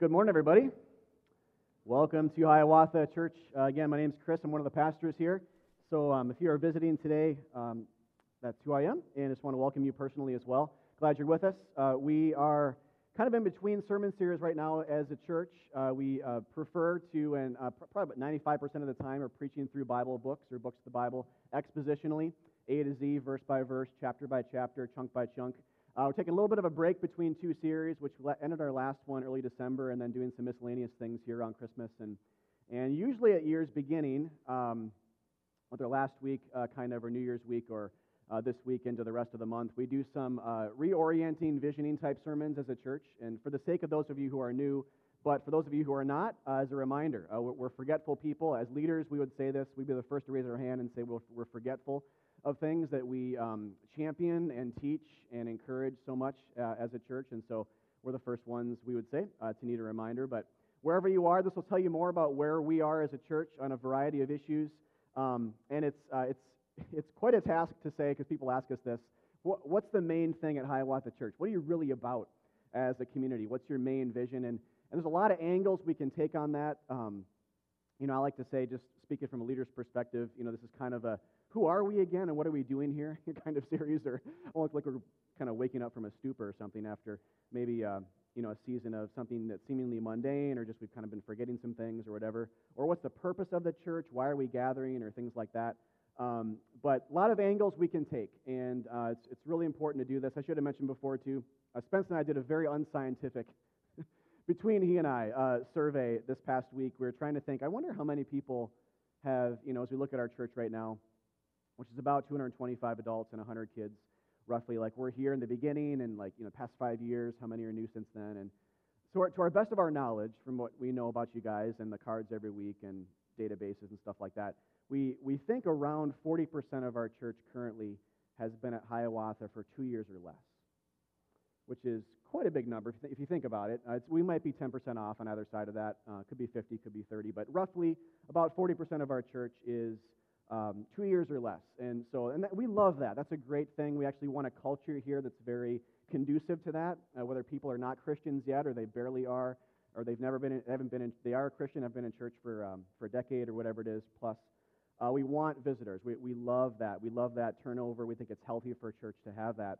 Good morning, everybody. Welcome to Hiawatha Church. Uh, again, my name is Chris. I'm one of the pastors here. So um, if you are visiting today, um, that's who I am, and I just want to welcome you personally as well. Glad you're with us. Uh, we are kind of in between sermon series right now as a church. Uh, we uh, prefer to, and uh, probably about 95% of the time, are preaching through Bible books or books of the Bible expositionally, A to Z, verse by verse, chapter by chapter, chunk by chunk. Uh, we're taking a little bit of a break between two series, which ended our last one early December, and then doing some miscellaneous things here on Christmas. And, and usually at year's beginning, um, our last week, uh, kind of, or New Year's week, or uh, this week into the rest of the month, we do some uh, reorienting, visioning type sermons as a church. And for the sake of those of you who are new, but for those of you who are not, uh, as a reminder, uh, we're, we're, forgetful people. As leaders, we would say this. We'd be the first to raise our hand and say we're forgetful of things that we um, champion and teach and encourage so much uh, as a church. And so we're the first ones, we would say, uh, to need a reminder. But wherever you are, this will tell you more about where we are as a church on a variety of issues. Um, and it's, uh, it's, it's quite a task to say, because people ask us this what, what's the main thing at Hiawatha Church? What are you really about as a community? What's your main vision? And, and there's a lot of angles we can take on that. Um, you know, I like to say, just speaking from a leader's perspective, you know, this is kind of a who are we again and what are we doing here kind of series, or almost like we're kind of waking up from a stupor or something after maybe uh, you know a season of something that's seemingly mundane, or just we've kind of been forgetting some things or whatever, or what's the purpose of the church? Why are we gathering, or things like that. Um, but a lot of angles we can take, and uh, it's, it's really important to do this. I should have mentioned before too. Uh, Spence and I did a very unscientific between he and I uh, survey this past week. We were trying to think. I wonder how many people have, you know, as we look at our church right now, which is about 225 adults and 100 kids, roughly. Like we're here in the beginning, and like you know, past five years, how many are new since then? And so, to our best of our knowledge, from what we know about you guys and the cards every week and databases and stuff like that, we we think around 40% of our church currently has been at Hiawatha for two years or less, which is quite a big number if you, think about it. Uh, we might be 10% off on either side of that. Uh, could be 50, could be 30, but roughly about 40% of our church is um, two years or less. And so, and that, we love that. That's a great thing. We actually want a culture here that's very conducive to that. Uh, whether people are not Christians yet, or they barely are, or they've never been, in, haven't been, in, they are a Christian, have been in church for um, for a decade or whatever it is plus. Uh, we want visitors. We we love that. We love that turnover. We think it's healthy for a church to have that.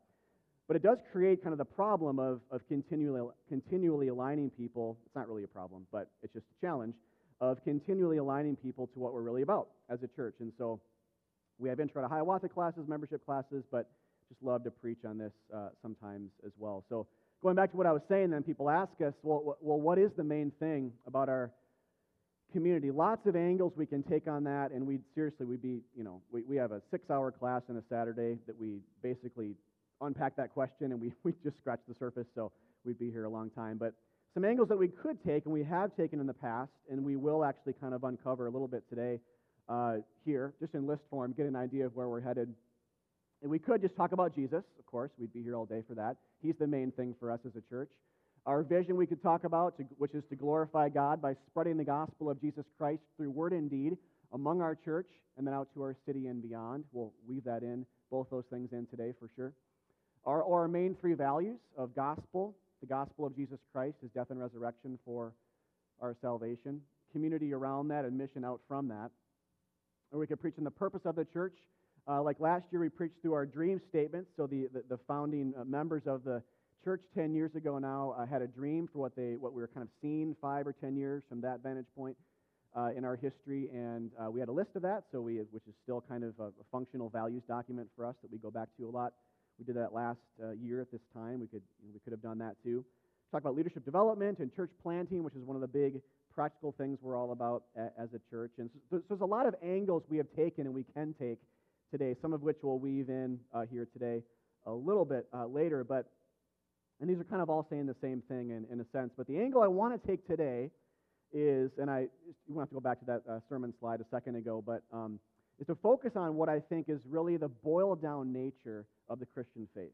But it does create kind of the problem of, of continually, continually aligning people. It's not really a problem, but it's just a challenge of continually aligning people to what we're really about as a church. And so we have intro to Hiawatha classes, membership classes, but just love to preach on this uh, sometimes as well. So going back to what I was saying, then people ask us, well, well, what is the main thing about our community? Lots of angles we can take on that, and we seriously, we'd be, you know, we, we have a six-hour class on a Saturday that we basically unpack that question, and we, we just scratched the surface, so we'd be here a long time. But some angles that we could take, and we have taken in the past, and we will actually kind of uncover a little bit today uh, here, just in list form, get an idea of where we're headed. And we could just talk about Jesus, of course. We'd be here all day for that. He's the main thing for us as a church. Our vision we could talk about, to, which is to glorify God by spreading the gospel of Jesus Christ through word and deed among our church and then out to our city and beyond. We'll weave that in, both those things in today for sure. Our, our main three values of gospel, the gospel of Jesus Christ, his death and resurrection for our salvation, community around that, and mission out from that. Or we could preach on the purpose of the church. Uh, like last year, we preached through our dream statements. So the, the, the founding uh, members of the church 10 years ago now uh, had a dream for what, they, what we were kind of seeing five or 10 years from that vantage point uh, in our history. And uh, we had a list of that, so we, which is still kind of a, a functional values document for us that we go back to a lot. We did that last uh, year at this time. We could, you know, we could have done that too. Talk about leadership development and church planting, which is one of the big practical things we're all about as a church. And so, there's a lot of angles we have taken and we can take today, some of which we'll weave in uh, here today a little bit uh, later. But and these are kind of all saying the same thing in, in a sense. But the angle I want to take today is, and I you want to go back to that uh, sermon slide a second ago, but um, is to focus on what I think is really the boiled down nature of the Christian faith.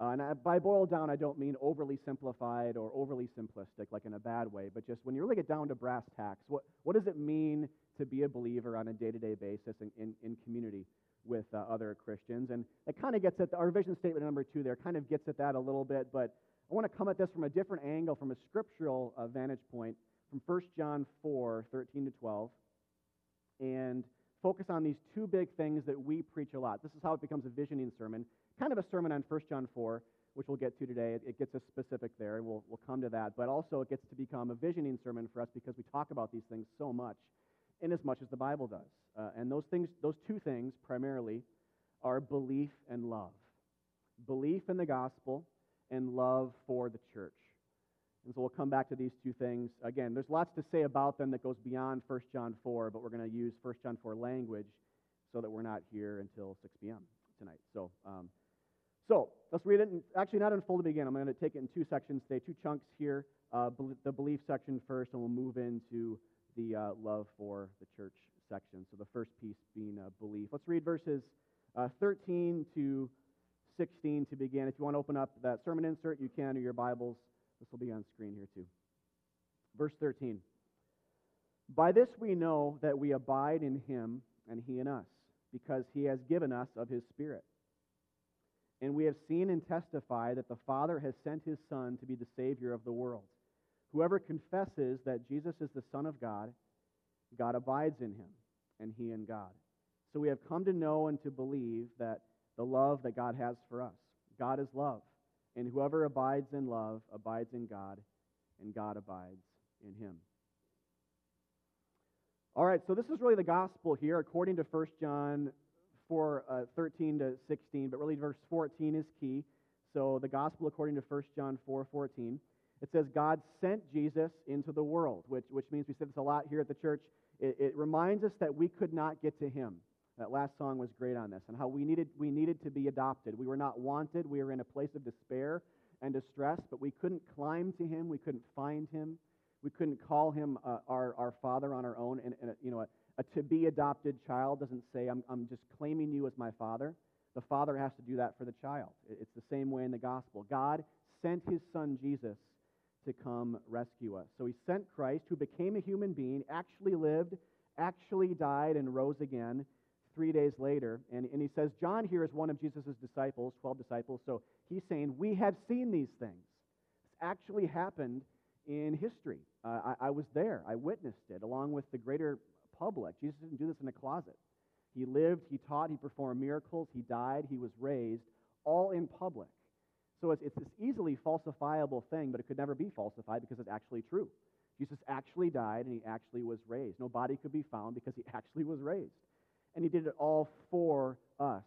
Uh, and I, by boiled down, I don't mean overly simplified or overly simplistic, like in a bad way, but just when you really get down to brass tacks, what, what does it mean to be a believer on a day to day basis in, in, in, community with uh, other Christians. And it kind of gets at the, our vision statement number two there, kind of gets at that a little bit, but I want to come at this from a different angle, from a scriptural uh, vantage point, from 1 John 4 13 to 12, and focus on these two big things that we preach a lot. This is how it becomes a visioning sermon, kind of a sermon on 1 John 4, which we'll get to today. It, it gets us specific there, and we'll, we'll come to that. But also, it gets to become a visioning sermon for us because we talk about these things so much, in as much as the Bible does. Uh, and those things, those two things, primarily, are belief and love. Belief in the gospel and love for the church. And so we'll come back to these two things. Again, there's lots to say about them that goes beyond 1 John 4, but we're going to use 1 John 4 language so that we're not here until 6 p.m. tonight. So, um, so let's read it. And actually, not in full to begin. I'm going to take it in two sections today, two chunks here. Uh, the belief section first, and we'll move into the uh, love for the church section. So the first piece being uh, belief. Let's read verses uh, 13 to 16 to begin. If you want to open up that sermon insert, you can, or your Bibles. This will be on screen here too. Verse 13. By this we know that we abide in him and he in us, because he has given us of his Spirit. And we have seen and testify that the Father has sent his Son to be the Savior of the world. Whoever confesses that Jesus is the Son of God, God abides in him, and he in God. So we have come to know and to believe that the love that God has for us. God is love. And whoever abides in love abides in God, and God abides in him. All right, so this is really the gospel here, according to 1 John 4 uh, 13 to 16, but really verse 14 is key. So the gospel according to 1 John 4 14. It says, God sent Jesus into the world, which, which means we said this a lot here at the church. It, it reminds us that we could not get to him. That last song was great on this, and how we needed, we needed to be adopted. We were not wanted. We were in a place of despair and distress, but we couldn't climb to him. We couldn't find him. We couldn't call him uh, our, our father on our own. And, and you know, a, a to be adopted child doesn't say, I'm, I'm just claiming you as my father. The father has to do that for the child. It's the same way in the gospel. God sent his son Jesus to come rescue us. So he sent Christ, who became a human being, actually lived, actually died, and rose again three days later. And, and he says, John here is one of Jesus' disciples, 12 disciples. So he's saying, We have seen these things. It's actually happened in history. Uh, I, I was there, I witnessed it, along with the greater public. Jesus didn't do this in a closet. He lived, he taught, he performed miracles, he died, he was raised, all in public. So it's, it's this easily falsifiable thing, but it could never be falsified because it's actually true. Jesus actually died and he actually was raised. No body could be found because he actually was raised. And he did it all for us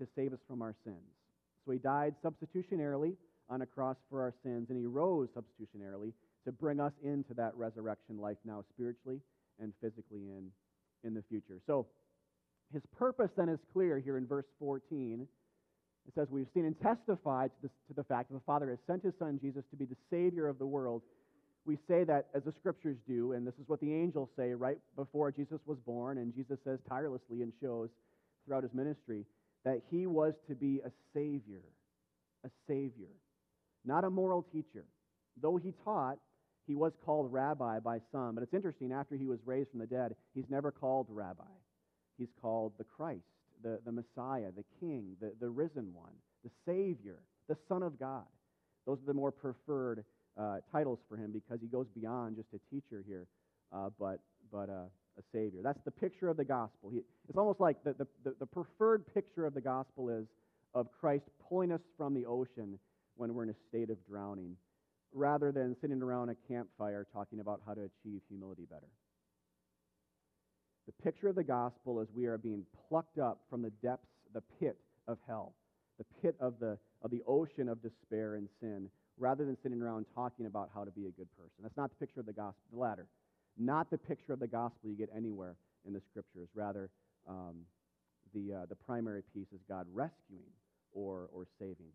to save us from our sins. So he died substitutionarily on a cross for our sins, and he rose substitutionarily to bring us into that resurrection life now spiritually and physically in, in the future. So his purpose then is clear here in verse 14. It says, We've seen and testified to, this, to the fact that the Father has sent his Son Jesus to be the Savior of the world. We say that as the scriptures do, and this is what the angels say right before Jesus was born, and Jesus says tirelessly and shows throughout his ministry that he was to be a Savior. A Savior. Not a moral teacher. Though he taught, he was called rabbi by some. But it's interesting, after he was raised from the dead, he's never called rabbi. He's called the Christ, the, the Messiah, the King, the, the risen one, the Savior, the Son of God. Those are the more preferred uh, titles for him because he goes beyond just a teacher here, uh, but, but uh, a Savior. That's the picture of the gospel. He, it's almost like the, the, the preferred picture of the gospel is of Christ pulling us from the ocean when we're in a state of drowning, rather than sitting around a campfire talking about how to achieve humility better. The picture of the gospel is we are being plucked up from the depths, the pit of hell, the pit of the, of the ocean of despair and sin, rather than sitting around talking about how to be a good person. That's not the picture of the gospel, the latter. Not the picture of the gospel you get anywhere in the scriptures. Rather, um, the, uh, the primary piece is God rescuing or, or saving.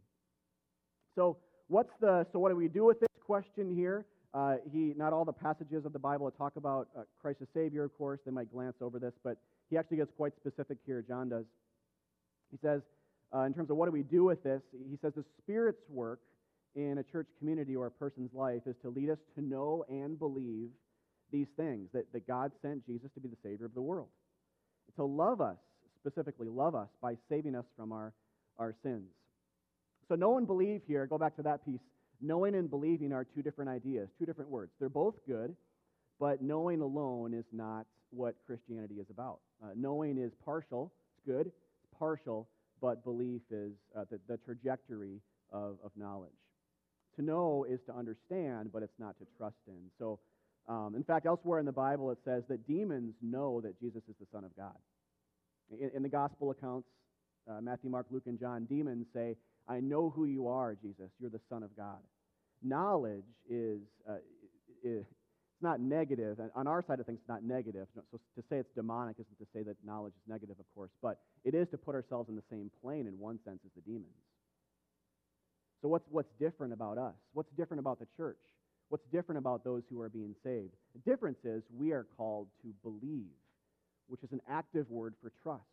So, what's the, so what do we do with this question here? Uh, he, not all the passages of the Bible talk about uh, Christ as Savior, of course, they might glance over this, but he actually gets quite specific here. John does. He says, uh, in terms of what do we do with this, he says the Spirit's work in a church community or a person's life is to lead us to know and believe these things that, that God sent Jesus to be the Savior of the world, to love us specifically love us by saving us from our, our sins. So, know and believe here, go back to that piece. Knowing and believing are two different ideas, two different words. They're both good, but knowing alone is not what Christianity is about. Uh, knowing is partial, it's good, it's partial, but belief is uh, the, the trajectory of, of knowledge. To know is to understand, but it's not to trust in. So, um, in fact, elsewhere in the Bible, it says that demons know that Jesus is the Son of God. In, in the gospel accounts, uh, Matthew, Mark, Luke, and John, demons say, I know who you are, Jesus. You're the Son of God. Knowledge is, uh, is it's not negative. And on our side of things, it's not negative. So to say it's demonic isn't to say that knowledge is negative, of course, but it is to put ourselves in the same plane in one sense as the demons. So what's, what's different about us? What's different about the church? What's different about those who are being saved? The difference is we are called to believe, which is an active word for trust.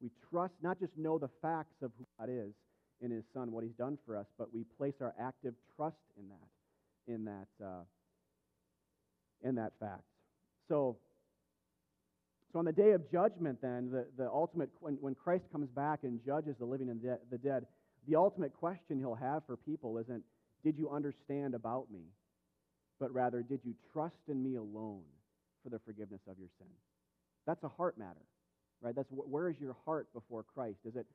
We trust, not just know the facts of who God is in His Son, what He's done for us, but we place our active trust in that, in that, uh, in that fact. So, so on the day of judgment, then, the, the ultimate, when, when Christ comes back and judges the living and de- the dead, the ultimate question he'll have for people isn't, Did you understand about me? but rather, did you trust in me alone for the forgiveness of your sin? That's a heart matter, right? That's where is your heart before Christ? Is it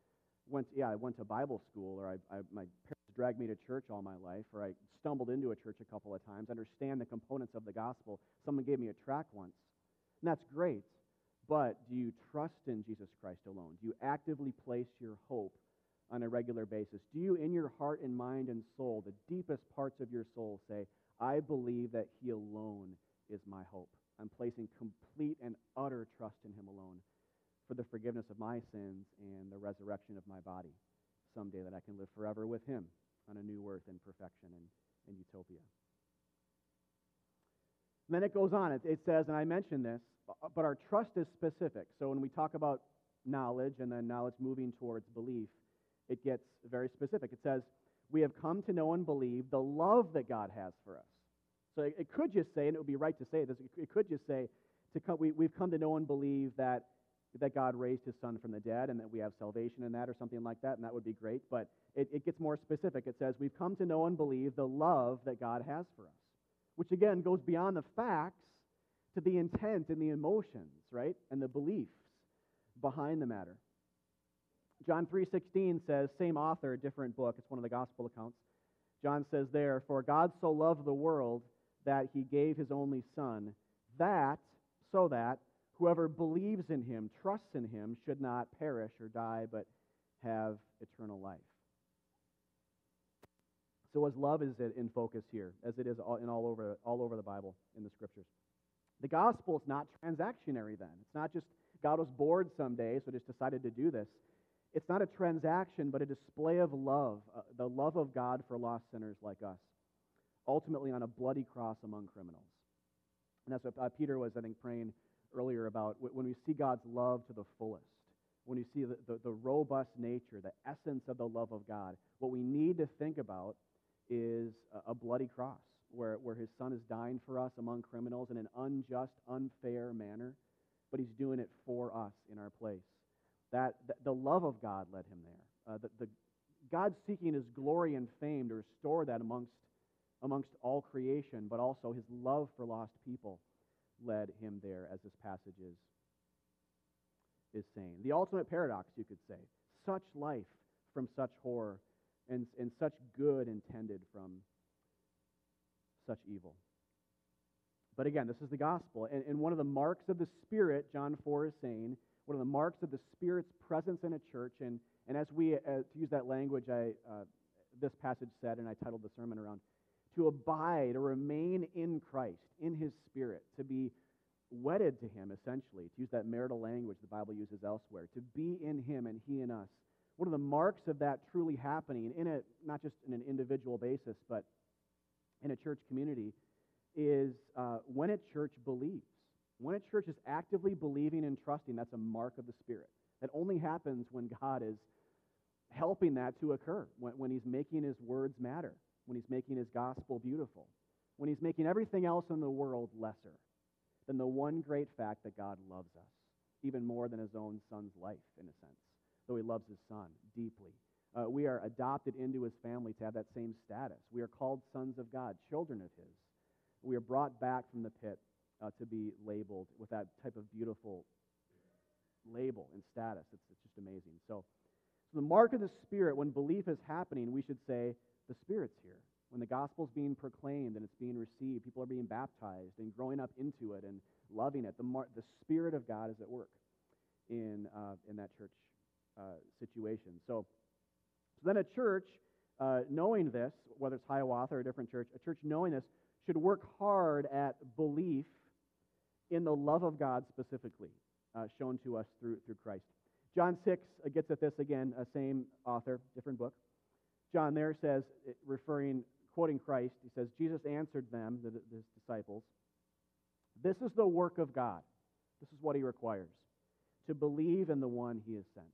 went? Yeah, I went to Bible school, or I, I, my parents dragged me to church all my life, or I stumbled into a church a couple of times. Understand the components of the gospel. Someone gave me a track once, and that's great. But do you trust in Jesus Christ alone? Do you actively place your hope on a regular basis? Do you, in your heart and mind and soul, the deepest parts of your soul, say, I believe that He alone is my hope. I'm placing complete and utter trust in Him alone for the forgiveness of my sins and the resurrection of my body someday that I can live forever with Him on a new earth in perfection and, and utopia. And then it goes on. It, it says, and I mentioned this, but our trust is specific. So when we talk about knowledge and then knowledge moving towards belief, it gets very specific. It says, we have come to know and believe the love that God has for us. So it, it could just say, and it would be right to say this, it, could just say, to come, we, we've come to know and believe that, that God raised his son from the dead and that we have salvation in that or something like that, and that would be great. But it, it gets more specific. It says, we've come to know and believe the love that God has for us, which again goes beyond the facts to the intent and the emotions, right? And the beliefs behind the matter. John 3:16 says, same author, different book. It's one of the gospel accounts. John says there, "For God so loved the world that he gave his only son, that so that whoever believes in him, trusts in him, should not perish or die but have eternal life." So as love is it in focus here, as it is in all over all over the Bible in the scriptures. The gospel is not transactionary then. It's not just God was bored someday, so just decided to do this. It's not a transaction, but a display of love, uh, the love of God for lost sinners like us, ultimately on a bloody cross among criminals. And that's what uh, Peter was, I think, praying earlier about when we see God's love to the fullest, when you see the, the, the robust nature, the essence of the love of God, what we need to think about is a, a bloody cross where, where his son is dying for us among criminals in an unjust, unfair manner, but he's doing it for us in our place that, the love of God led him there. Uh, the, the, God seeking his glory and fame to restore that amongst, amongst all creation, but also his love for lost people led him there, as this passage is, is saying. The ultimate paradox, you could say. Such life from such horror, and, and such good intended from such evil. But again, this is the gospel. And, and one of the marks of the Spirit, John 4 is saying, one of the marks of the Spirit's presence in a church. And, and as we, uh, to use that language, I, uh, this passage said, and I titled the sermon around, to abide or remain in Christ, in His Spirit, to be wedded to Him, essentially, to use that marital language the Bible uses elsewhere, to be in Him and He in us. One of the marks of that truly happening, in a, not just in an individual basis, but in a church community, is uh, when a church believes. When a church is actively believing and trusting, that's a mark of the Spirit. That only happens when God is helping that to occur, when, when He's making His words matter, when He's making His gospel beautiful, when He's making everything else in the world lesser than the one great fact that God loves us even more than his own son's life, in a sense, though he loves his son deeply. Uh, we are adopted into his family to have that same status. We are called sons of God, children of his. We are brought back from the pit uh, to be labeled with that type of beautiful label and status. It's, it's just amazing. So, so, the mark of the Spirit, when belief is happening, we should say, the Spirit's here. When the gospel's being proclaimed and it's being received, people are being baptized and growing up into it and loving it. The, mar- the Spirit of God is at work in, uh, in that church uh, situation. So, so then a church, uh, knowing this, whether it's Hiawatha or a different church, a church knowing this should work hard at belief in the love of God specifically, uh, shown to us through, through Christ. John 6 uh, gets at this again, uh, same author, different book. John there says, referring, quoting Christ, he says, Jesus answered them, the, his disciples, This is the work of God. This is what he requires to believe in the one he has sent.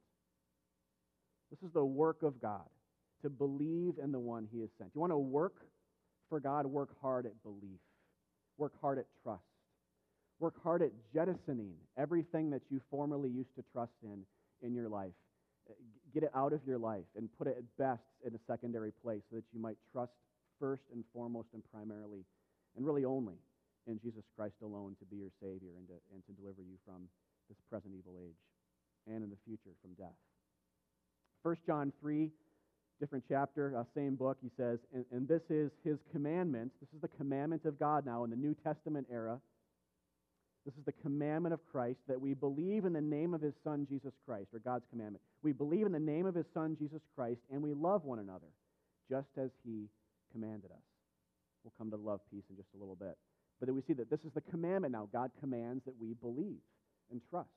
This is the work of God, to believe in the one he has sent. You want to work for God? Work hard at belief, work hard at trust. Work hard at jettisoning everything that you formerly used to trust in in your life. Uh, get it out of your life and put it at best in a secondary place so that you might trust first and foremost and primarily and really only in Jesus Christ alone to be your Savior and to, and to deliver you from this present evil age and in the future from death. 1 John 3, different chapter, uh, same book, he says, and, and this is his commandment. This is the commandment of God now in the New Testament era this is the commandment of Christ that we believe in the name of his Son, Jesus Christ, or God's commandment. We believe in the name of his Son, Jesus Christ, and we love one another, just as he commanded us. We'll come to love piece in just a little bit. But then we see that this is the commandment now. God commands that we believe and trust.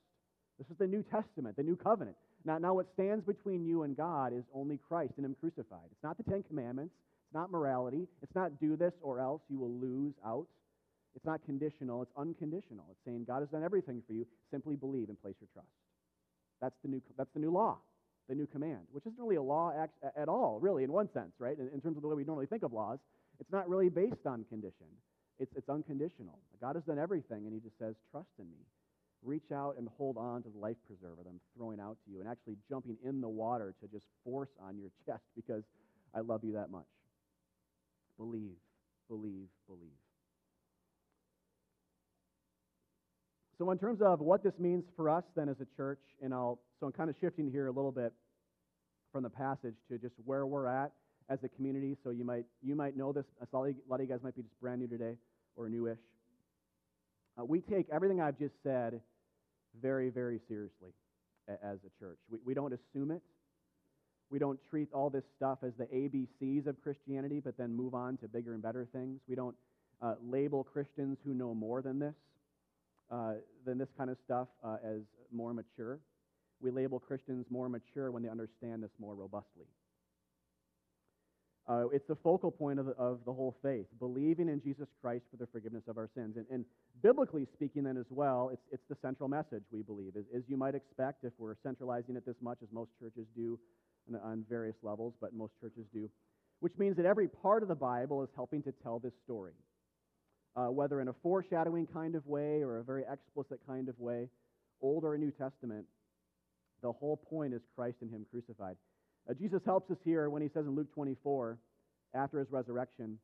This is the New Testament, the New Covenant. Now, now what stands between you and God is only Christ and Him crucified. It's not the Ten Commandments. It's not morality. It's not do this or else you will lose out. It's not conditional, it's unconditional. It's saying God has done everything for you. Simply believe and place your trust. That's the new, that's the new law, the new command, which isn't really a law at all, really, in one sense, right? In, in terms of the way we normally think of laws, it's not really based on condition. It's, it's unconditional. God has done everything, and He just says, Trust in me. Reach out and hold on to the life preserver that I'm throwing out to you, and actually jumping in the water to just force on your chest because I love you that much. Believe, believe, believe. So, in terms of what this means for us then as a church, and I'll, so I'm kind of shifting here a little bit from the passage to just where we're at as a community. So, you might, you might know this. A lot of you guys might be just brand new today or newish. Uh, we take everything I've just said very, very seriously as a church. We, we don't assume it. We don't treat all this stuff as the ABCs of Christianity, but then move on to bigger and better things. We don't uh, label Christians who know more than this uh, than this kind of stuff uh, as more mature. We label Christians more mature when they understand this more robustly. Uh, it's the focal point of the, of the whole faith, believing in Jesus Christ for the forgiveness of our sins. And, and biblically speaking, then as well, it's, it's the central message we believe. As, as you might expect, if we're centralizing it this much, as most churches do on, on various levels, but most churches do, which means that every part of the Bible is helping to tell this story uh, whether in a foreshadowing kind of way or a very explicit kind of way, Old or New Testament, the whole point is Christ and Him crucified. Uh, Jesus helps us here when He says in Luke 24, after His resurrection,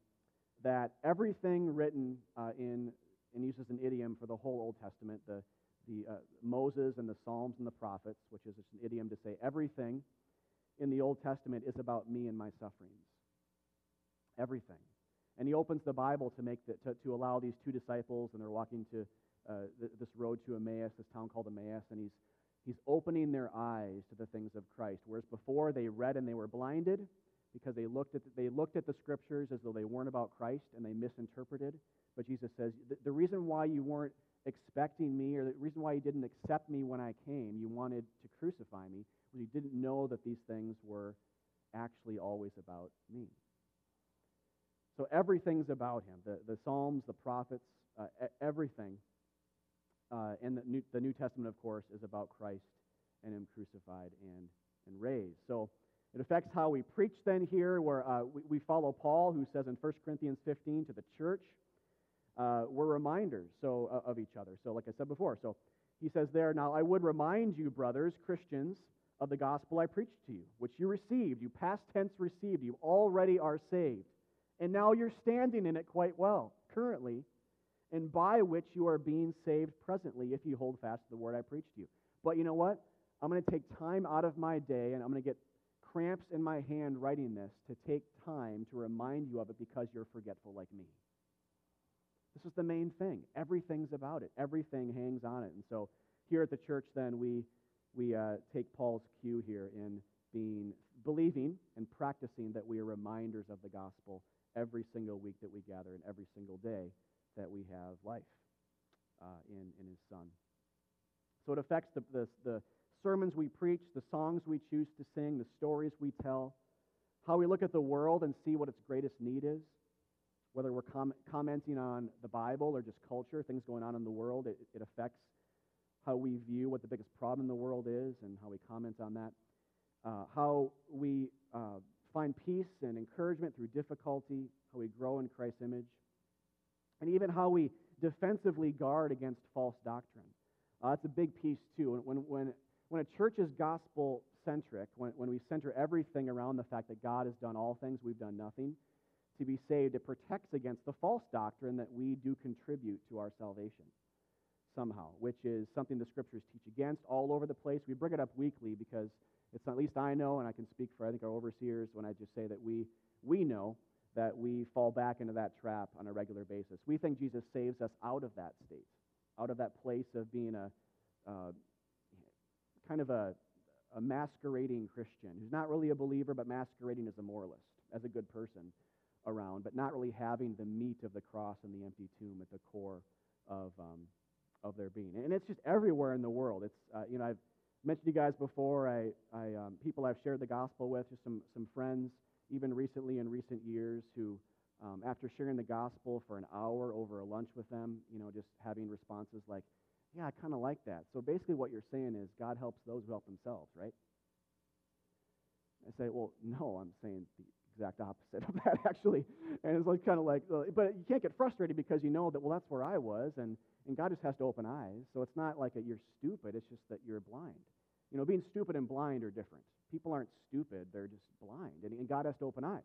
that everything written uh, in, and uses an idiom for the whole Old Testament, the, the uh, Moses and the Psalms and the prophets, which is an idiom to say everything in the Old Testament is about me and my sufferings. Everything. And he opens the Bible to, make the, to, to allow these two disciples, and they're walking to uh, th- this road to Emmaus, this town called Emmaus, and he's, he's opening their eyes to the things of Christ. Whereas before they read and they were blinded because they looked at the, they looked at the scriptures as though they weren't about Christ and they misinterpreted. But Jesus says, the, the reason why you weren't expecting me, or the reason why you didn't accept me when I came, you wanted to crucify me, was you didn't know that these things were actually always about me. So everything's about him the, the Psalms, the prophets, uh, everything. Uh, and the New, the New Testament, of course, is about Christ and him crucified and, and raised. So it affects how we preach then here, where uh, we, we, follow Paul, who says in 1 Corinthians 15 to the church, uh, we're reminders so uh, of each other. So, like I said before, so He says there, Now I would remind you, brothers, Christians, of the gospel I preached to you, which you received. You past tense received. You already are saved. And now you're standing in it quite well, currently, and by which you are being saved presently if you hold fast to the word I preached to you. But you know what? I'm going to take time out of my day and I'm going to get cramps in my hand writing this to take time to remind you of it because you're forgetful like me. This is the main thing. Everything's about it. Everything hangs on it. And so here at the church, then we we uh, take Paul's cue here in being believing and practicing that we are reminders of the gospel every single week that we gather and every single day that we have life uh, in in His Son. So it affects the, the the sermons we preach, the songs we choose to sing, the stories we tell, how we look at the world and see what its greatest need is whether we're com- commenting on the Bible or just culture, things going on in the world, it, it affects how we view what the biggest problem in the world is and how we comment on that. Uh, how we uh, find peace and encouragement through difficulty, how we grow in Christ's image, and even how we defensively guard against false doctrine. Uh, that's a big piece, too. When, when, when a church is gospel centric, when, when we center everything around the fact that God has done all things, we've done nothing, to be saved, it protects against the false doctrine that we do contribute to our salvation somehow, which is something the scriptures teach against all over the place. We bring it up weekly because it's at least I know, and I can speak for I think our overseers when I just say that we we know that we fall back into that trap on a regular basis. We think Jesus saves us out of that state, out of that place of being a uh, kind of a, a masquerading Christian who's not really a believer but masquerading as a moralist, as a good person around, but not really having the meat of the cross and the empty tomb at the core of, um, of their being. And it's just everywhere in the world. It's, uh, you know, I've mentioned you guys before, I, I, um, people I've shared the gospel with, just some, some friends, even recently in recent years, who, um, after sharing the gospel for an hour over a lunch with them, you know, just having responses like, yeah, I kind of like that. So basically, what you're saying is God helps those who help themselves, right? I say, well, no, I'm saying the exact opposite of that actually. And it's like kind of like uh, but you can't get frustrated because you know that well that's where i was and and god just has to open eyes. So it's not like a, you're stupid it's just that you're blind. You know being stupid and blind are different. People aren't stupid they're just blind and, and god has to open eyes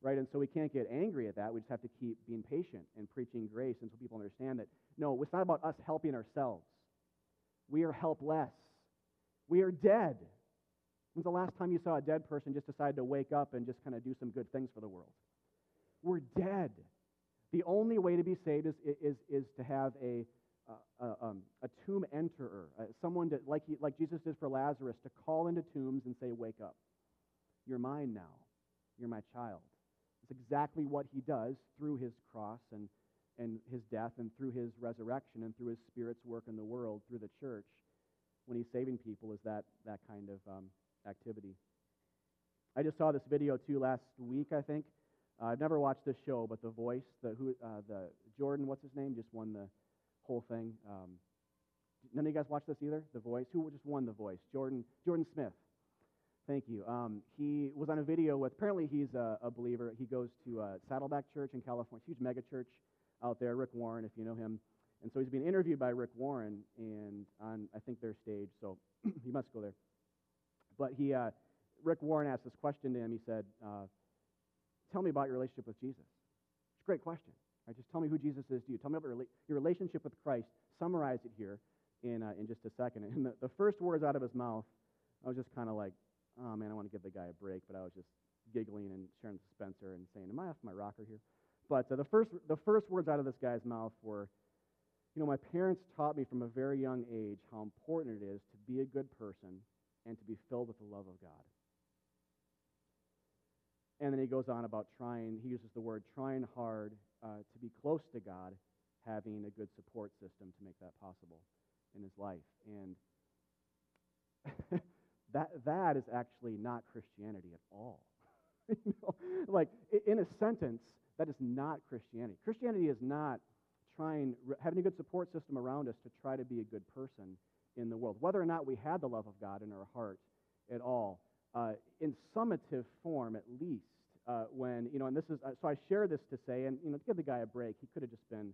right? And so we can't get angry at that we just have to keep being patient and preaching grace until people understand that no it's not about us helping ourselves. We are helpless. We are dead When's the last time you saw a dead person just decide to wake up and just kind of do some good things for the world? We're dead. The only way to be saved is, is, is to have a, a, um, a tomb enterer, uh, someone to, like, he, like Jesus did for Lazarus, to call into tombs and say, Wake up. You're mine now. You're my child. It's exactly what he does through his cross and, and his death and through his resurrection and through his Spirit's work in the world through the church when he's saving people is that, that kind of um, activity. I just saw this video too last week, I think. Uh, I've never watched this show, but The Voice, the who, uh, the Jordan, what's his name, just won the whole thing. Um, none of you guys watch this either. The Voice, who just won The Voice? Jordan, Jordan Smith. Thank you. Um, he was on a video with. Apparently, he's a, a believer. He goes to uh, Saddleback Church in California, huge mega church out there. Rick Warren, if you know him. And so he's being interviewed by Rick Warren and on I think their stage. So he must go there. But he, uh, Rick Warren asked this question to him. He said, uh, Tell me about your relationship with Jesus. It's a great question. Right? Just tell me who Jesus is to you. Tell me about your relationship with Christ. Summarize it here in, uh, in just a second. And the, the first words out of his mouth, I was just kind of like, oh man, I want to give the guy a break, but I was just giggling and sharing with Spencer and saying, Am I off my rocker here? But uh, the, first, the first words out of this guy's mouth were, You know, my parents taught me from a very young age how important it is to be a good person and to be filled with the love of God. And then he goes on about trying, he uses the word trying hard uh, to be close to God, having a good support system to make that possible in his life. And that, that is actually not Christianity at all. you know? Like, in a sentence, that is not Christianity. Christianity is not trying, having a good support system around us to try to be a good person in the world. Whether or not we had the love of God in our heart at all, uh, in summative form at least, uh, when, you know, and this is, uh, so I share this to say, and, you know, to give the guy a break, he could have just been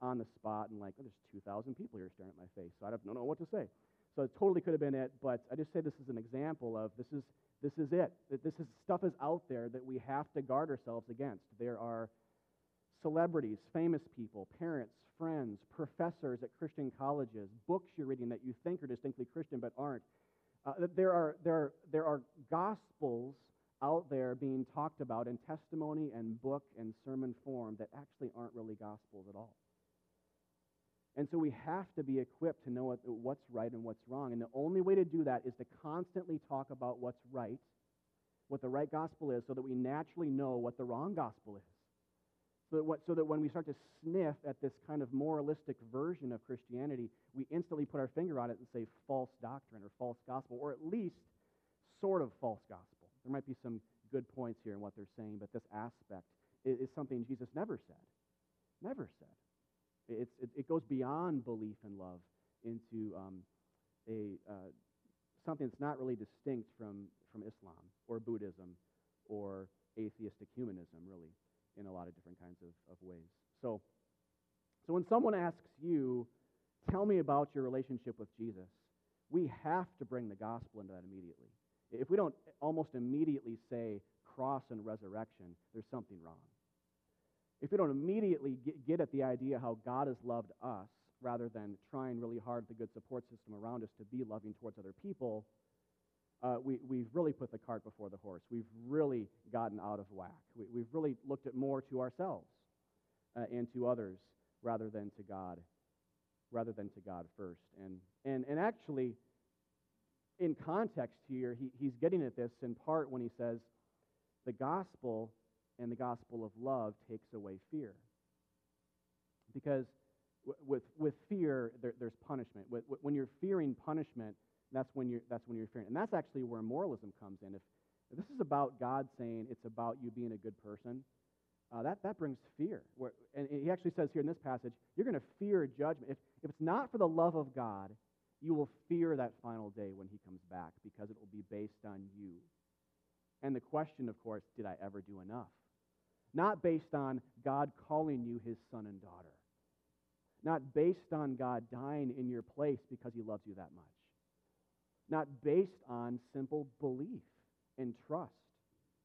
on the spot and like, oh, there's 2,000 people here staring at my face, so I don't know what to say. So it totally could have been it, but I just say this is an example of this is this is it. That this is stuff is out there that we have to guard ourselves against. There are celebrities, famous people, parents, friends, professors at Christian colleges, books you're reading that you think are distinctly Christian but aren't. Uh, there, are, there, are, there are gospels out there being talked about in testimony and book and sermon form that actually aren't really gospels at all. And so we have to be equipped to know what, what's right and what's wrong. And the only way to do that is to constantly talk about what's right, what the right gospel is, so that we naturally know what the wrong gospel is. So that, what, so that when we start to sniff at this kind of moralistic version of Christianity, we instantly put our finger on it and say false doctrine or false gospel, or at least sort of false gospel. There might be some good points here in what they're saying, but this aspect is, is something Jesus never said. Never said. It's, it, it, goes beyond belief and love into um, a, uh, something that's not really distinct from, from Islam or Buddhism or atheistic humanism, really, in a lot of different kinds of, of ways. So, so when someone asks you, tell me about your relationship with Jesus, we have to bring the gospel into that immediately. If we don't almost immediately say cross and resurrection, there's something wrong if we don't immediately get, get at the idea how God has loved us, rather than trying really hard the good support system around us to be loving towards other people, uh, we, we've really put the cart before the horse. We've really gotten out of whack. We, have really looked at more to ourselves uh, and to others rather than to God, rather than to God first. And, and, and actually, in context here, he, he's getting at this in part when he says, the gospel and the gospel of love takes away fear. Because with, with fear, there, there's punishment. With, when you're fearing punishment, that's when you're, that's when you're fearing. And that's actually where moralism comes in. If, if this is about God saying it's about you being a good person, uh, that, that brings fear. Where, and he actually says here in this passage, you're going to fear judgment. If, if it's not for the love of God, you will fear that final day when he comes back because it will be based on you. And the question, of course, did I ever do enough? Not based on God calling you his son and daughter. Not based on God dying in your place because he loves you that much. Not based on simple belief and trust.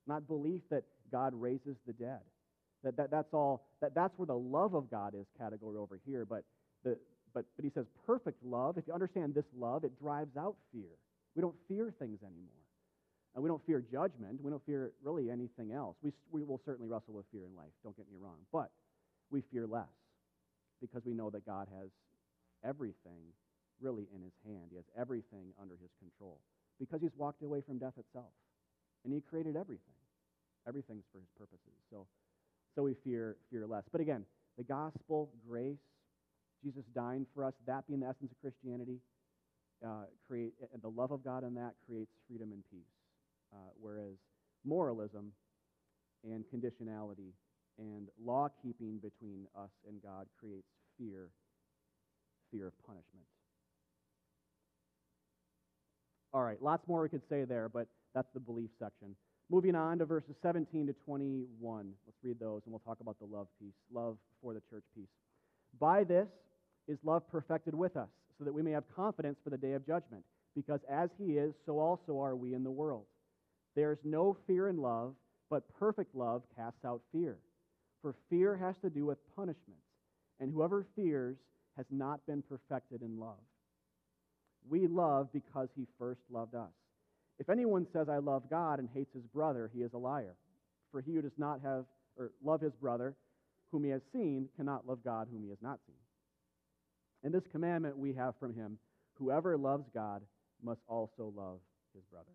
Not belief that God raises the dead. That, that, that's all, that, that's where the love of God is category over here. But, the, but, but he says perfect love, if you understand this love, it drives out fear. We don't fear things anymore. And we don't fear judgment. We don't fear really anything else. We, we will certainly wrestle with fear in life, don't get me wrong. But we fear less because we know that God has everything really in his hand. He has everything under his control because he's walked away from death itself. And he created everything. Everything's for his purposes. So, so we fear, fear less. But again, the gospel, grace, Jesus dying for us, that being the essence of Christianity, uh, create, and the love of God in that creates freedom and peace. Uh, whereas moralism and conditionality and law keeping between us and God creates fear, fear of punishment. All right, lots more we could say there, but that's the belief section. Moving on to verses 17 to 21. Let's read those and we'll talk about the love piece, love for the church piece. By this is love perfected with us, so that we may have confidence for the day of judgment, because as he is, so also are we in the world. There's no fear in love, but perfect love casts out fear. For fear has to do with punishment, and whoever fears has not been perfected in love. We love because he first loved us. If anyone says, I love God and hates his brother, he is a liar. For he who does not have or love his brother whom he has seen cannot love God whom he has not seen. And this commandment we have from him whoever loves God must also love his brother.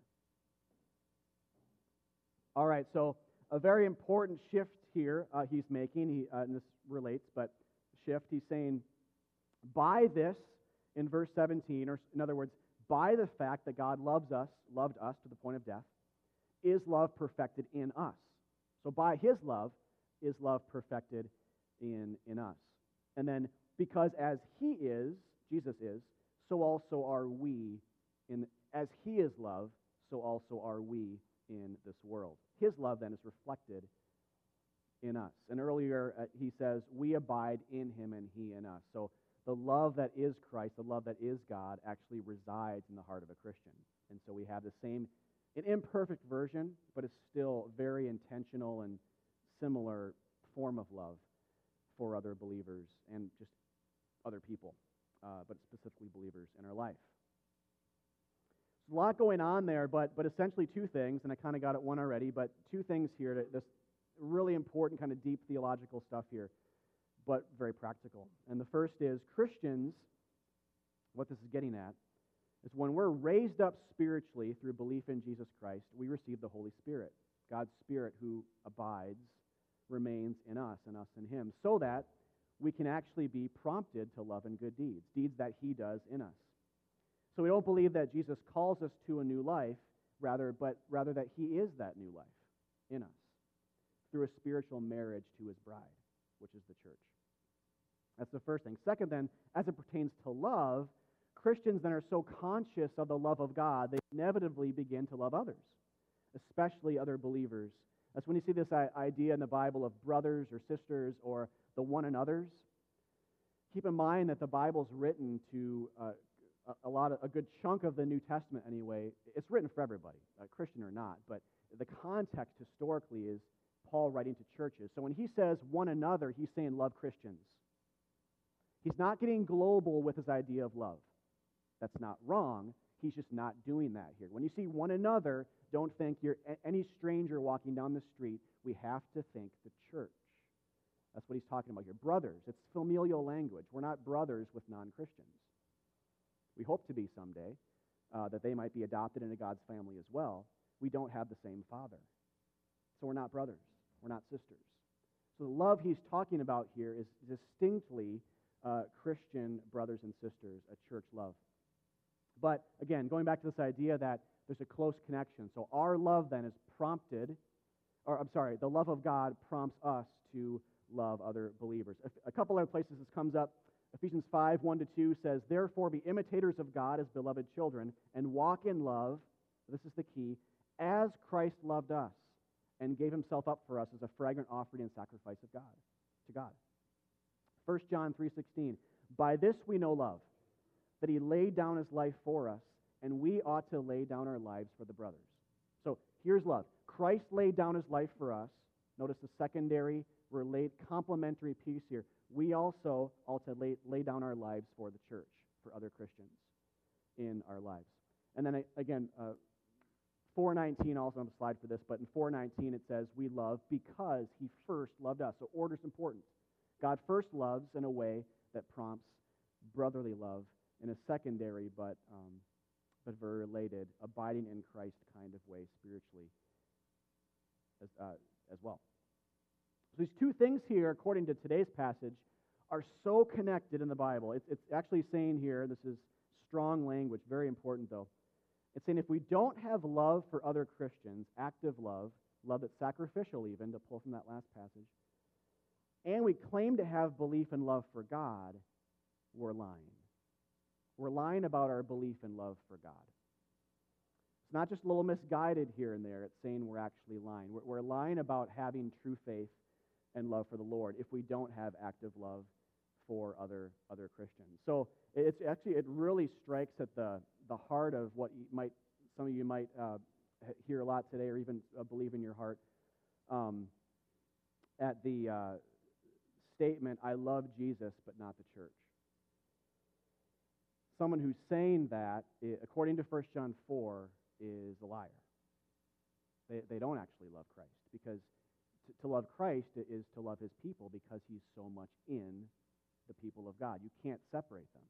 All right, so a very important shift here uh, he's making, he, uh, and this relates, but shift, he's saying, by this, in verse 17, or in other words, by the fact that God loves us, loved us to the point of death, is love perfected in us. So by his love is love perfected in, in us. And then, because as he is, Jesus is, so also are we in as he is love, so also are we in this world. His love then is reflected in us. And earlier uh, he says, We abide in him and he in us. So the love that is Christ, the love that is God, actually resides in the heart of a Christian. And so we have the same, an imperfect version, but it's still very intentional and similar form of love for other believers and just other people, uh, but specifically believers in our life. There's a lot going on there, but, but essentially two things, and I kind of got it one already, but two things here. To, this really important, kind of deep theological stuff here, but very practical. And the first is Christians, what this is getting at, is when we're raised up spiritually through belief in Jesus Christ, we receive the Holy Spirit, God's Spirit who abides remains in us and us in him, so that we can actually be prompted to love and good deeds, deeds that he does in us. So we don't believe that Jesus calls us to a new life, rather, but rather that he is that new life in us through a spiritual marriage to his bride, which is the church. That's the first thing. Second, then, as it pertains to love, Christians then are so conscious of the love of God, they inevitably begin to love others, especially other believers that's when you see this idea in the Bible of brothers or sisters or the one another's. Keep in mind that the Bible's written to uh, a lot of, a good chunk of the New Testament anyway. It's written for everybody, uh, Christian or not, but the context historically is Paul writing to churches. So when he says one another, he's saying love Christians. He's not getting global with his idea of love. That's not wrong. He's just not doing that here. When you see one another, don't think you're any stranger walking down the street. We have to think the church. That's what he's talking about here. Brothers. It's familial language. We're not brothers with non Christians. We hope to be someday, uh, that they might be adopted into God's family as well. We don't have the same father. So we're not brothers. We're not sisters. So the love he's talking about here is distinctly uh, Christian brothers and sisters, a church love. But again, going back to this idea that there's a close connection. So our love then is prompted, or I'm sorry, the love of God prompts us to love other believers. A couple other places this comes up. Ephesians 5, 1 to 2 says, Therefore be imitators of God as beloved children, and walk in love, this is the key, as Christ loved us, and gave himself up for us as a fragrant offering and sacrifice of God, to God. 1 John 3.16, By this we know love, that he laid down his life for us, and we ought to lay down our lives for the brothers. So here's love. Christ laid down his life for us. Notice the secondary, relate, complementary piece here. We also ought to lay, lay down our lives for the church, for other Christians in our lives. And then again, uh, 419 also on the slide for this, but in 419 it says, We love because he first loved us. So order's important. God first loves in a way that prompts brotherly love in a secondary but, um, but very related, abiding in Christ kind of way spiritually as, uh, as well. So these two things here, according to today's passage, are so connected in the Bible. It's, it's actually saying here, this is strong language, very important though. It's saying if we don't have love for other Christians, active love, love that's sacrificial even, to pull from that last passage, and we claim to have belief and love for God, we're lying. We're lying about our belief and love for God. It's not just a little misguided here and there. It's saying we're actually lying. We're, we're lying about having true faith and love for the Lord if we don't have active love for other, other Christians. So it's actually, it really strikes at the, the heart of what you might, some of you might uh, hear a lot today or even uh, believe in your heart. Um, at the uh, statement, I love Jesus, but not the church someone who's saying that, according to 1 John 4, is a liar. They, they don't actually love Christ because to, to love Christ is to love his people because he's so much in the people of God. You can't separate them.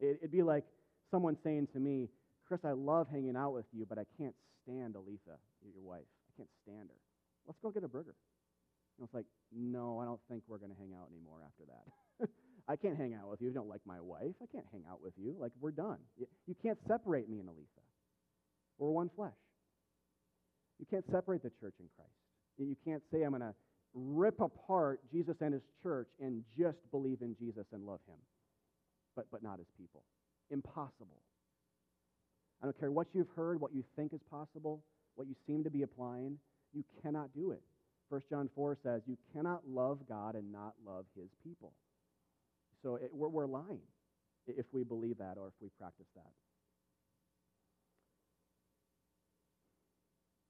It, it'd be like someone saying to me, Chris, I love hanging out with you, but I can't stand Aletha, your wife. I can't stand her. Let's go get a burger. And was like, no, I don't think we're going to hang out anymore after that. I can't hang out with you if you don't like my wife. I can't hang out with you. Like, we're done. You can't separate me and Aletha. We're one flesh. You can't separate the church in Christ. You can't say, I'm going to rip apart Jesus and his church and just believe in Jesus and love him, but, but not his people. Impossible. I don't care what you've heard, what you think is possible, what you seem to be applying. You cannot do it. 1 John 4 says, You cannot love God and not love his people. So it, we're, we're lying if we believe that or if we practice that.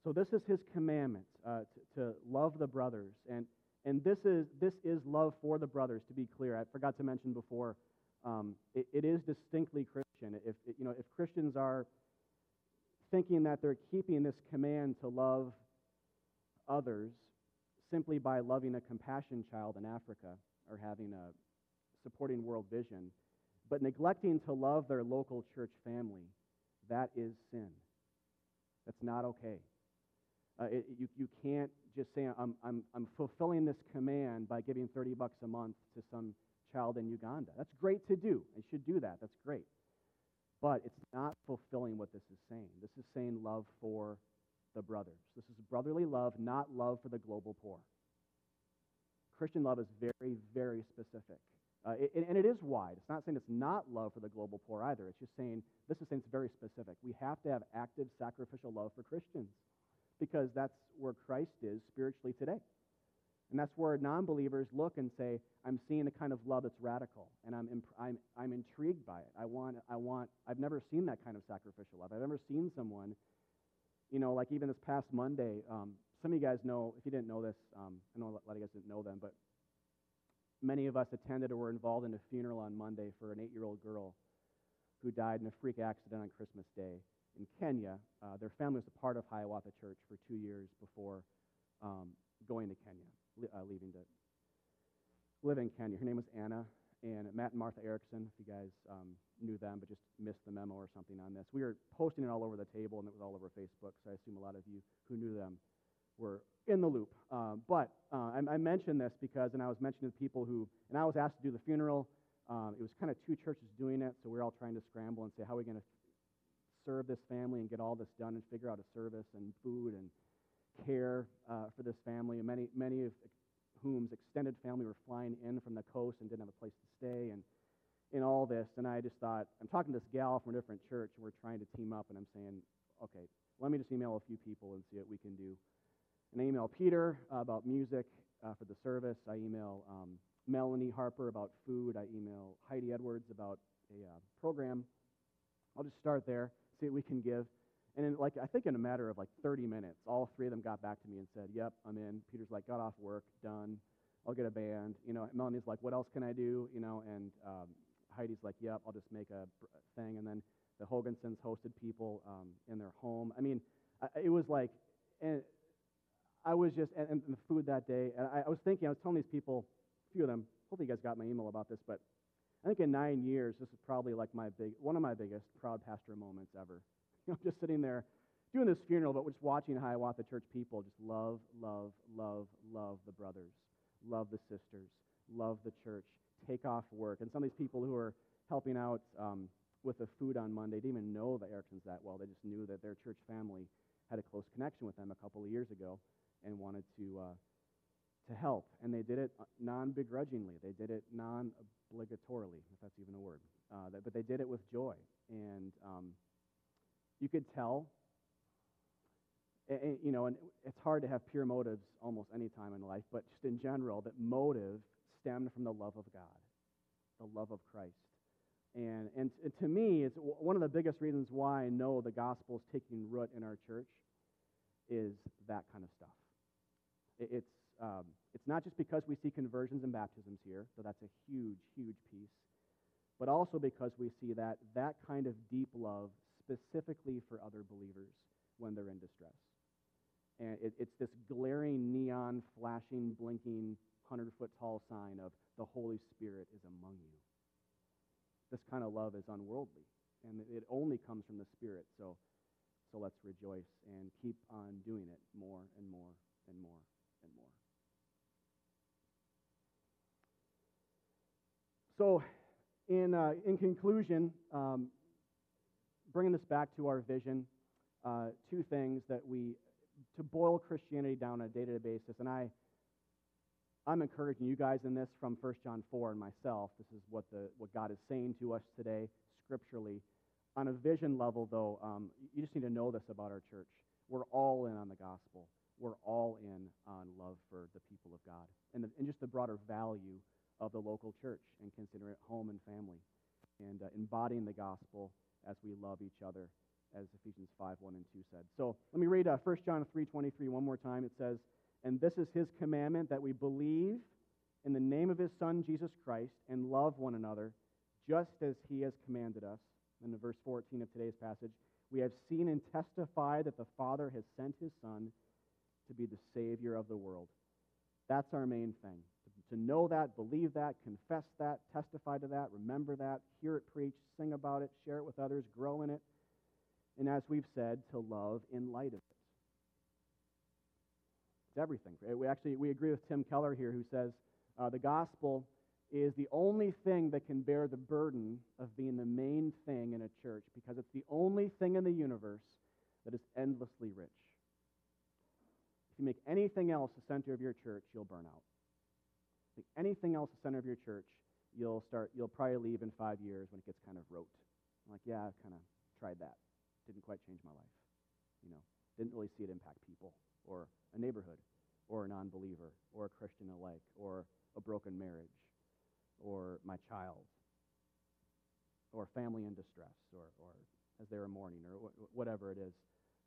So this is his commandment uh, to, to, love the brothers, and and this is this is love for the brothers. To be clear, I forgot to mention before, um, it, it is distinctly Christian. If you know if Christians are thinking that they're keeping this command to love others simply by loving a compassion child in Africa or having a supporting World Vision, but neglecting to love their local church family, that is sin. That's not okay. Uh, it, you, you can't just say, I'm, I'm, I'm fulfilling this command by giving 30 bucks a month to some child in Uganda. That's great to do. I should do that. That's great. But it's not fulfilling what this is saying. This is saying love for the brothers. This is brotherly love, not love for the global poor. Christian love is very, very specific. Uh, it, and it is wide. It's not saying it's not love for the global poor either. It's just saying, this is saying it's very specific. We have to have active sacrificial love for Christians because that's where Christ is spiritually today. And that's where non believers look and say, I'm seeing a kind of love that's radical, and I'm, imp- I'm, I'm intrigued by it. I want, I want, I've never seen that kind of sacrificial love. I've never seen someone, you know, like even this past Monday, um, some of you guys know, if you didn't know this, um, I know a lot of you guys didn't know them, but many of us attended or were involved in a funeral on Monday for an eight year old girl who died in a freak accident on Christmas Day in Kenya. Uh, their family was a part of Hiawatha Church for two years before um, going to Kenya, uh, leaving to live in Kenya. Her name was Anna, and Matt and Martha Erickson, if you guys um, knew them but just missed the memo or something on this. We were posting it all over the table, and it was all over Facebook, so I assume a lot of you who knew them were in the loop. Uh, but uh, I, I, mentioned this because, and I was mentioning to people who, and I was asked to do the funeral. Um, it was kind of two churches doing it, so we are all trying to scramble and say, how are we going to serve this family and get all this done and figure out a service and food and care uh, for this family. And many, many of whom's extended family were flying in from the coast and didn't have a place to stay and in all this. And I just thought, I'm talking to this gal from a different church, and we're trying to team up, and I'm saying, okay, let me just email a few people and see what we can do. And I email Peter uh, about music uh, for the service. I email um, Melanie Harper about food. I email Heidi Edwards about a uh, program. I'll just start there see what we can give. And in like I think in a matter of like 30 minutes, all three of them got back to me and said, "Yep, I'm in." Peter's like, "Got off work, done. I'll get a band." You know, Melanie's like, "What else can I do?" You know, and um, Heidi's like, "Yep, I'll just make a thing." And then the Hogansons hosted people um, in their home. I mean, I, it was like, and I was just and, and the food that day. And I, I was thinking, I was telling these people, a few of them. Hopefully, you guys got my email about this, but I think in nine years, this is probably like my big, one of my biggest proud pastor moments ever. You know, just sitting there doing this funeral, but just watching Hiawatha Church people just love, love, love, love the brothers, love the sisters, love the church, take off work. And some of these people who are helping out um, with the food on Monday didn't even know the Ericksons that well. They just knew that their church family had a close connection with them a couple of years ago and wanted to uh, to help. And they did it uh, non begrudgingly. They did it non obligatorily, if that's even a word. Uh, but they did it with joy. And um, you could tell, you know, and it's hard to have pure motives almost any time in life, but just in general, that motive stemmed from the love of God, the love of Christ. And, and to me, it's one of the biggest reasons why I know the gospel is taking root in our church is that kind of stuff. It's, um, it's not just because we see conversions and baptisms here, so that's a huge, huge piece, but also because we see that that kind of deep love specifically for other believers when they're in distress. And it, it's this glaring, neon, flashing, blinking, 100 foot tall sign of the Holy Spirit is among you. This kind of love is unworldly, and it only comes from the Spirit. So, so let's rejoice and keep on doing it more and more and more and more. So, in, uh, in conclusion, um, bringing this back to our vision, uh, two things that we, to boil Christianity down on a day to day basis, and I, I'm encouraging you guys in this from 1 John 4 and myself. This is what, the, what God is saying to us today, scripturally. On a vision level, though, um, you just need to know this about our church. We're all in on the gospel. We're all in on love for the people of God and, the, and just the broader value of the local church and consider it home and family and uh, embodying the gospel as we love each other, as Ephesians 5 1 and 2 said. So let me read uh, 1 John 3 23 one more time. It says, And this is his commandment that we believe in the name of his Son, Jesus Christ, and love one another just as he has commanded us. And in verse 14 of today's passage, we have seen and testified that the Father has sent his Son to be the Savior of the world. That's our main thing. To know that, believe that, confess that, testify to that, remember that, hear it preached, sing about it, share it with others, grow in it. And as we've said, to love in light of it. It's everything. We actually we agree with Tim Keller here, who says uh, the gospel is the only thing that can bear the burden of being the main thing in a church because it's the only thing in the universe that is endlessly rich. If you make anything else the center of your church, you'll burn out. Make anything else the center of your church, you'll start. You'll probably leave in five years when it gets kind of rote. I'm like, yeah, I've kind of tried that. Didn't quite change my life. You know, didn't really see it impact people or a neighborhood or a non-believer or a Christian alike or a broken marriage or my child or family in distress or, or as they were mourning or wh- whatever it is.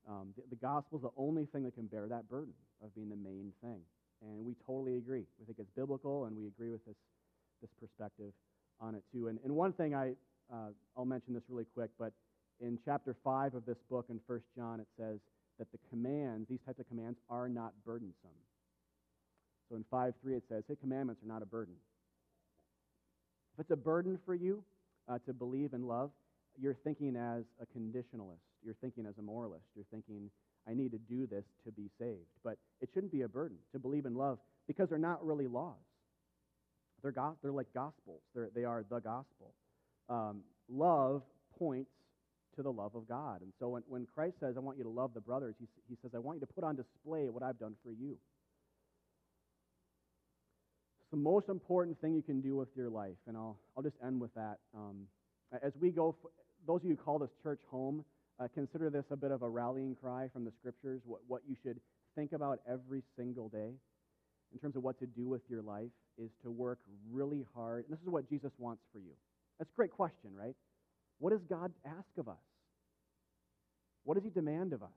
Um, the, the gospel is the only thing that can bear that burden of being the main thing. And we totally agree. We think it's biblical, and we agree with this, this perspective on it too. And, and one thing I, uh, I'll mention this really quick, but in chapter 5 of this book in 1 John, it says that the commands, these types of commands, are not burdensome. So in 5 3, it says, His commandments are not a burden. If it's a burden for you uh, to believe and love, you're thinking as a conditionalist. You're thinking as a moralist. You're thinking, I need to do this to be saved. But it shouldn't be a burden to believe in love because they're not really laws. They're, go- they're like gospels, they're, they are the gospel. Um, love points to the love of God. And so when, when Christ says, I want you to love the brothers, he, he says, I want you to put on display what I've done for you. It's the most important thing you can do with your life. And I'll, I'll just end with that. Um, as we go, those of you who call this church home, uh, consider this a bit of a rallying cry from the scriptures, what, what you should think about every single day in terms of what to do with your life is to work really hard. And this is what Jesus wants for you. That's a great question, right? What does God ask of us? What does He demand of us?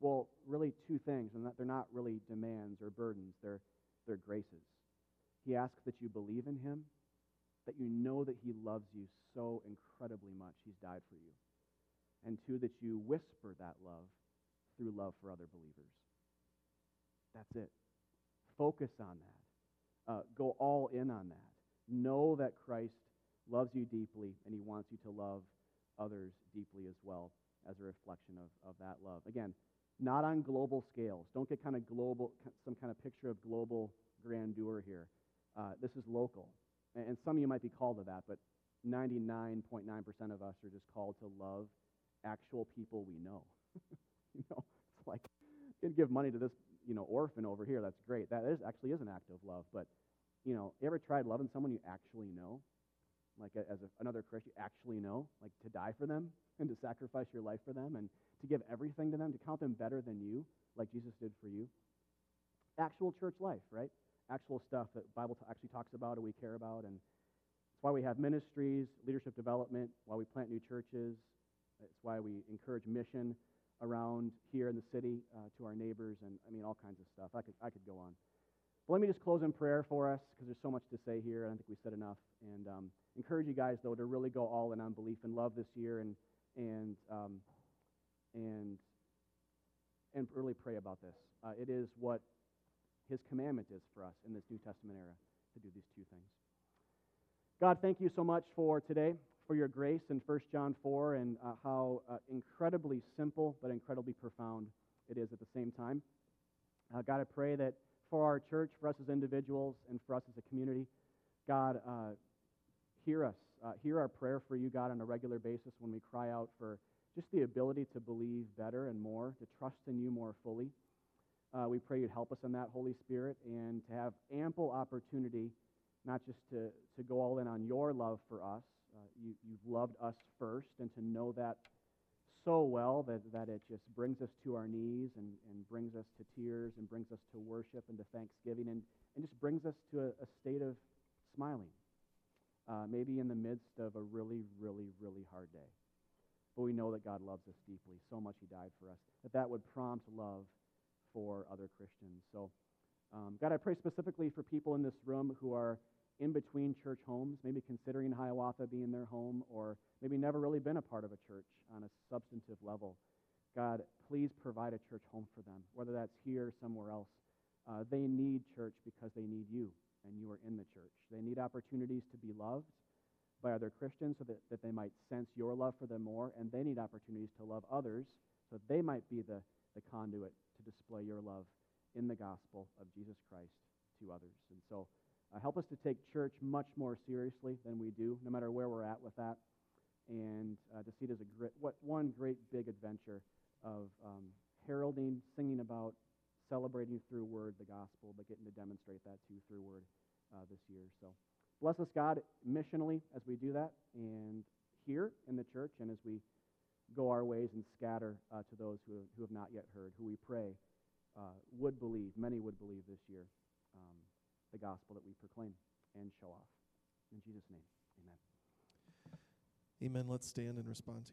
Well, really two things, and they're not really demands or burdens, they're, they're graces. He asks that you believe in Him, that you know that He loves you so incredibly much, He's died for you. And two, that you whisper that love through love for other believers. That's it. Focus on that. Uh, go all in on that. Know that Christ loves you deeply and he wants you to love others deeply as well as a reflection of, of that love. Again, not on global scales. Don't get kind of global, some kind of picture of global grandeur here. Uh, this is local. And, some of you might be called to that, but 99.9% of us are just called to love actual people we know. you know, it's like you can give money to this, you know, orphan over here. That's great. That is actually is an act of love. But you know, you ever tried loving someone you actually know, like as a, another Christian, actually know, like to die for them and to sacrifice your life for them and to give everything to them, to count them better than you, like Jesus did for you. Actual church life, right? Actual stuff that Bible actually talks about and we care about, and it's why we have ministries, leadership development, why we plant new churches, it's why we encourage mission around here in the city uh, to our neighbors, and I mean all kinds of stuff. I could I could go on. Let me just close in prayer for us because there's so much to say here. I don't think we said enough. And um, encourage you guys though to really go all in on belief and love this year, and and um, and and really pray about this. Uh, it is what His commandment is for us in this New Testament era to do these two things. God, thank you so much for today for your grace in 1 John 4 and uh, how uh, incredibly simple but incredibly profound it is at the same time. Uh, God, I pray that for our church, for us as individuals, and for us as a community, God, uh, hear us. Uh, hear our prayer for you, God, on a regular basis when we cry out for just the ability to believe better and more, to trust in you more fully. Uh, we pray you'd help us in that, Holy Spirit, and to have ample opportunity not just to, to go all in on your love for us, uh, you, you've loved us first, and to know that so well that, that it just brings us to our knees and, and brings us to tears and brings us to worship and to thanksgiving and, and just brings us to a, a state of smiling, uh, maybe in the midst of a really, really, really hard day. But we know that God loves us deeply, so much He died for us, that that would prompt love for other Christians. So, um, God, I pray specifically for people in this room who are in between church homes, maybe considering Hiawatha being their home, or maybe never really been a part of a church on a substantive level. God, please provide a church home for them, whether that's here or somewhere else. Uh, they need church because they need you, and you are in the church. They need opportunities to be loved by other Christians so that, that they might sense your love for them more, and they need opportunities to love others so that they might be the, the conduit to display your love in the gospel of Jesus Christ to others. And so uh, help us to take church much more seriously than we do, no matter where we're at with that, and uh, to see it as a great, what, one great big adventure of um, heralding, singing about, celebrating through word the gospel, but getting to demonstrate that too through word uh, this year. So bless us, God, missionally as we do that, and here in the church, and as we go our ways and scatter uh, to those who, who have not yet heard, who we pray uh, would believe, many would believe this year, um, the gospel that we proclaim and show off. In Jesus' name, amen. Amen. Let's stand and respond to